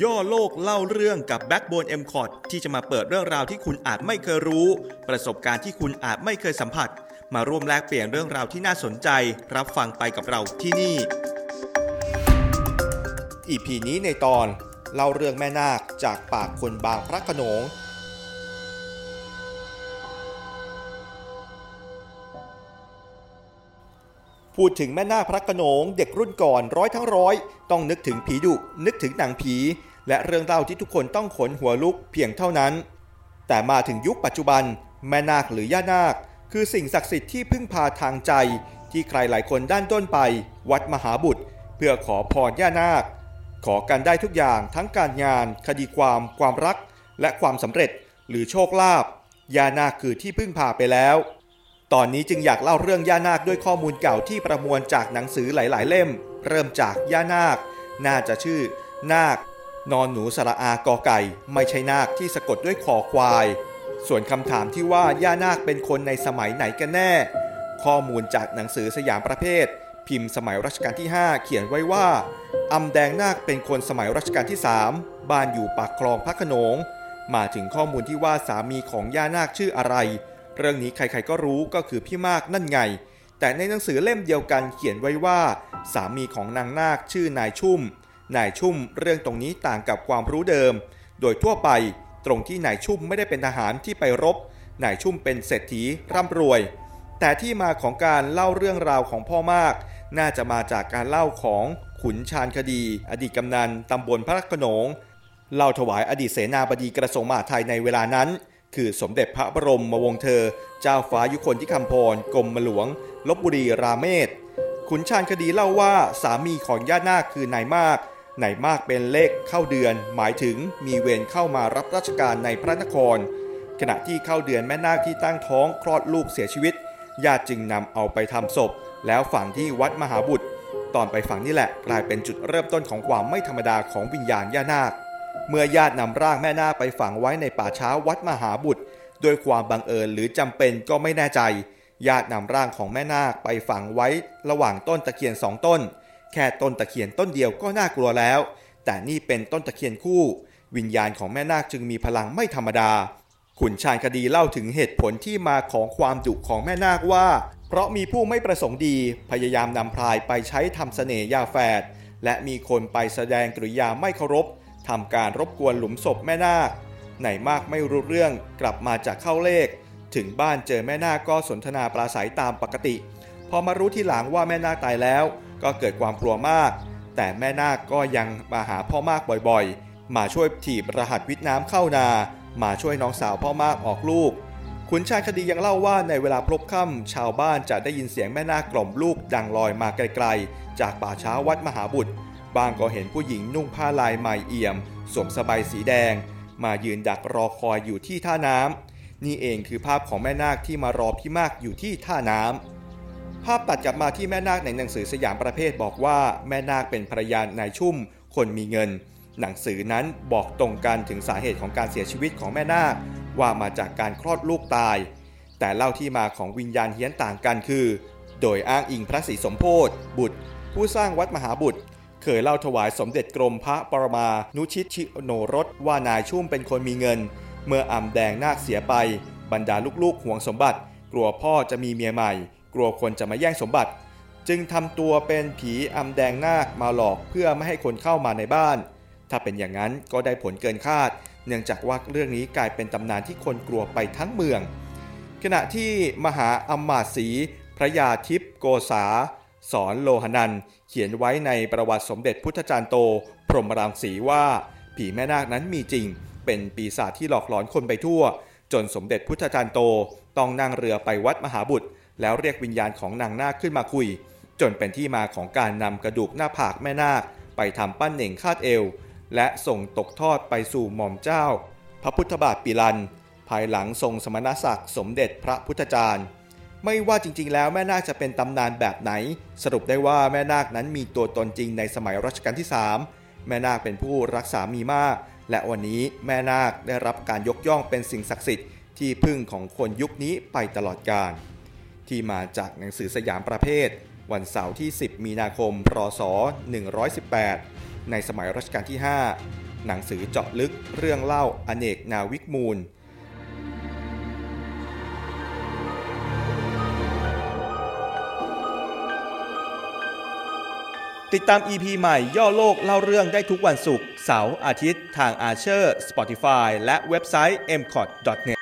ย่อโลกเล่าเรื่องกับ Backbone m c o t ที่จะมาเปิดเรื่องราวที่คุณอาจไม่เคยรู้ ประสบการณ์ที่คุณอาจไม่เคยสัมผัส มาร่วมแลกเปลี่ยนเรื่องราวที่น่าสนใจ รับฟังไปกับเราที่นี่ EP นี้ในตอนเล่าเรื่องแม่นาคจากปากคนบางพระขนง พูดถึงแม่นาคพระโขนงเด็กรุ่นก่อนร้อยทั้งร้อย ต้องนึกถึงผีดุนึกถึงหนังผี และเรื่องเล่าที่ทุกคนต้องขนหัวลุกเพียงเท่านั้น แต่มาถึงยุคปัจจุบัน แม่นาคหรือย่านาค คือสิ่งศักดิ์สิทธิ์ที่พึ่งพาทางใจ ที่ใครหลายคนด้านต้นไป วัดมหาบุตร เพื่อขอพรย่านาค ขอกันได้ทุกอย่างทั้งการงาน คดีความ ความรัก และความสำเร็จหรือโชคลาภย่านาคคือที่พึ่งพาไปแล้ว ตอนนี้จึงอยากเล่าเรื่องย่านาคด้วยข้อมูลเก่าที่ประมวลจากหนังสือหลาย ๆ เล่ม เริ่มจากย่านาค น่าจะชื่อ นาคนอนหนูสระอากอไก่ ไม่ใช่นาคที่สะกดด้วยคอควาย ส่วนคำถามที่ว่าย่านาคเป็นคนในสมัยไหนกันแน่ ข้อมูลจากหนังสือสยามประเภท พิมพ์สมัยรัชกาลที่ 5 เขียนไว้ว่าอำแดงนาคเป็นคนสมัยรัชกาลที่ 3 บ้านอยู่ปากคลองพระขนง มาถึงข้อมูลที่ว่าสามีของย่านาคชื่ออะไร เรื่องนี้ใครๆก็รู้ก็คือพี่มากนั่นไง แต่ในหนังสือเล่มเดียวกันเขียนไว้ว่า สามีของนางนาคชื่อนายชุ่ม นายชุ่มเรื่องตรงนี้ต่างกับความรู้เดิม โดยทั่วไปตรงที่นายชุ่มไม่ได้เป็นทหารที่ไปรบ นายชุ่มเป็นเศรษฐีร่ำรวย แต่ที่มาของการเล่าเรื่องราวของพ่อมาก น่าจะมาจากการเล่าของขุนชาญคดี อดีตกำนันตำบลพระโขนงเล่าถวายอดีตเสนาบดีกระทรวงมหาดไทยในเวลานั้น คือสมเด็จพระบรมมวงศ์เธอ เจ้าฟ้ายุคนที่คำพรกรมหลวงลบบุรีราเมศขุนชาญคดีเล่าว่าสามีของญาตินาคคือนายมากนายมากเป็นเลขเข้าเดือน หมายถึงมีเวรเข้ามารับราชการในพระนคร ขณะที่เข้าเดือนแม่นาคที่ตั้งท้องคลอดลูกเสียชีวิตญาติจึงนำเอาไปทำศพ แล้วฝังที่วัดมหาบุตร ตอนไปฝังนี่แหละกลายเป็นจุดเริ่มต้นของความไม่ธรรมดาของวิญญาณย่านาค เมื่อญาตินำร่างแม่นาคไปฝังไว้ในป่าช้าวัดมหาบุตรโดยความบังเอิญหรือจำเป็นก็ไม่แน่ใจ ญาตินำร่างของแม่นาคไปฝังไว้ระหว่างต้นตะเคียนสองต้น แค่ต้นตะเคียนต้นเดียวก็น่ากลัวแล้ว แต่นี่เป็นต้นตะเคียนคู่ วิญญาณของแม่นาคจึงมีพลังไม่ธรรมดา ขุนชาญคดีเล่าถึงเหตุผลที่มาของความดุของแม่นาคว่า เพราะมีผู้ไม่ประสงค์ดี พยายามนำพรายไปใช้ทำเสน่ห์ยาแฝดและมีคนไปแสดงกริยาไม่เคารพ ทำการรบกวนหลุมศพแม่นาคไหนมากไม่รู้เรื่องกลับมาจากเข้าเลข ถึงบ้านเจอแม่นาคก็สนทนาปราศัยตามปกติ พอมารู้ทีหลังว่าแม่นาคตายแล้ว ก็เกิดความกลัวมาก แต่แม่นาคก็ยังมาหาพ่อมากบ่อยๆ มาช่วยถีบรหัสวิทน้ำเข้านา มาช่วยน้องสาวพ่อมากออกลูกขุนชาญคดียังเล่าว่าในเวลาพลบค่ำชาวบ้านจะได้ยินเสียงแม่นาคกล่อมลูกดังลอยมาไกลๆ จากป่าช้าวัดมหาบุตร บางก็เห็นผู้หญิงนุ่งผ้าลายใหม่เอี่ยม สวมสบายสีแดง มายืนดักรอคอยอยู่ที่ท่าน้ำนี่เองคือภาพของแม่นาคที่มารอพี่มากอยู่ที่ท่าน้ำภาพตัดกลับมาที่แม่นาคในหนังสือสยามประเภทบอกว่าแม่นาคเป็นภรรยานายชุ่ม คนมีเงิน หนังสือนั้นบอกตรงกันถึงสาเหตุของการเสียชีวิตของแม่นาคว่ามาจากการคลอดลูกตาย แต่เล่าที่มาของวิญญาณเฮี้ยนต่างกันคือ โดยอ้างอิงพระศรีสมโพธิบุตร ผู้สร้างวัดมหาบุตร เคยเล่าถวายสมเด็จกรมพระปรมานุชิตชิโนรสว่านายชุ่มเป็นคนมีเงิน เมื่ออ่ำแดงนาคเสียไป บรรดาลูกๆห่วงสมบัติ กลัวพ่อจะมีเมียใหม่ กลัวคนจะมาแย่งสมบัติ จึงทำตัวเป็นผีอ่ำแดงนาคมาหลอกเพื่อไม่ให้คนเข้ามาในบ้าน ถ้าเป็นอย่างนั้นก็ได้ผลเกินคาด เนื่องจากว่าเรื่องนี้กลายเป็นตำนานที่คนกลัวไปทั้งเมือง ขณะที่มหาอมมาศรีพระยาทิพย์โกษา สอนโลหนันเขียนไว้ในประวัติสมเด็จพุทธจารย์โต พรหมรังสีว่า ผีแม่นาคนั้นมีจริง เป็นปีศาจที่หลอกหลอนคนไปทั่ว จนสมเด็จพุทธจารย์โตต้องนั่งเรือไปวัดมหาบุตร แล้วเรียกวิญญาณของนางนาคขึ้นมาคุย จนเป็นที่มาของการนำกระดูกหน้าผากแม่นาค ไปทำปั้นเหน่งคาดเอว และส่งตกทอดไปสู่หม่อมเจ้า พระพุทธบาทปิลัน ภายหลังทรงสมณศักดิ์สมเด็จพระพุทธจารย์ ไม่ว่าจริงๆ แล้วแม่นาคจะเป็นตำนานแบบไหน สรุปได้ว่าแม่นาคนั้นมีตัวตนจริงในสมัยรัชกาลที่ 3 แม่นาคเป็นผู้รักษามีมาก และวันนี้แม่นาคได้รับการยกย่องเป็นสิ่งศักดิ์สิทธิ์ที่พึ่งของคนยุคนี้ไปตลอดกาลที่มาจากหนังสือสยามประเภท วันเสาร์ที่ 10 มีนาคม พศ 118 ในสมัยรัชกาลที่ 5 หนังสือเจาะลึกเรื่องเล่าอเนกนาวิกมูล ติดตาม EP ใหม่ย่อโลกเล่าเรื่องได้ทุกวันศุกร์เสาร์อาทิตย์ทางอาเชอร์ Spotify และเว็บไซต์ m c o t n e t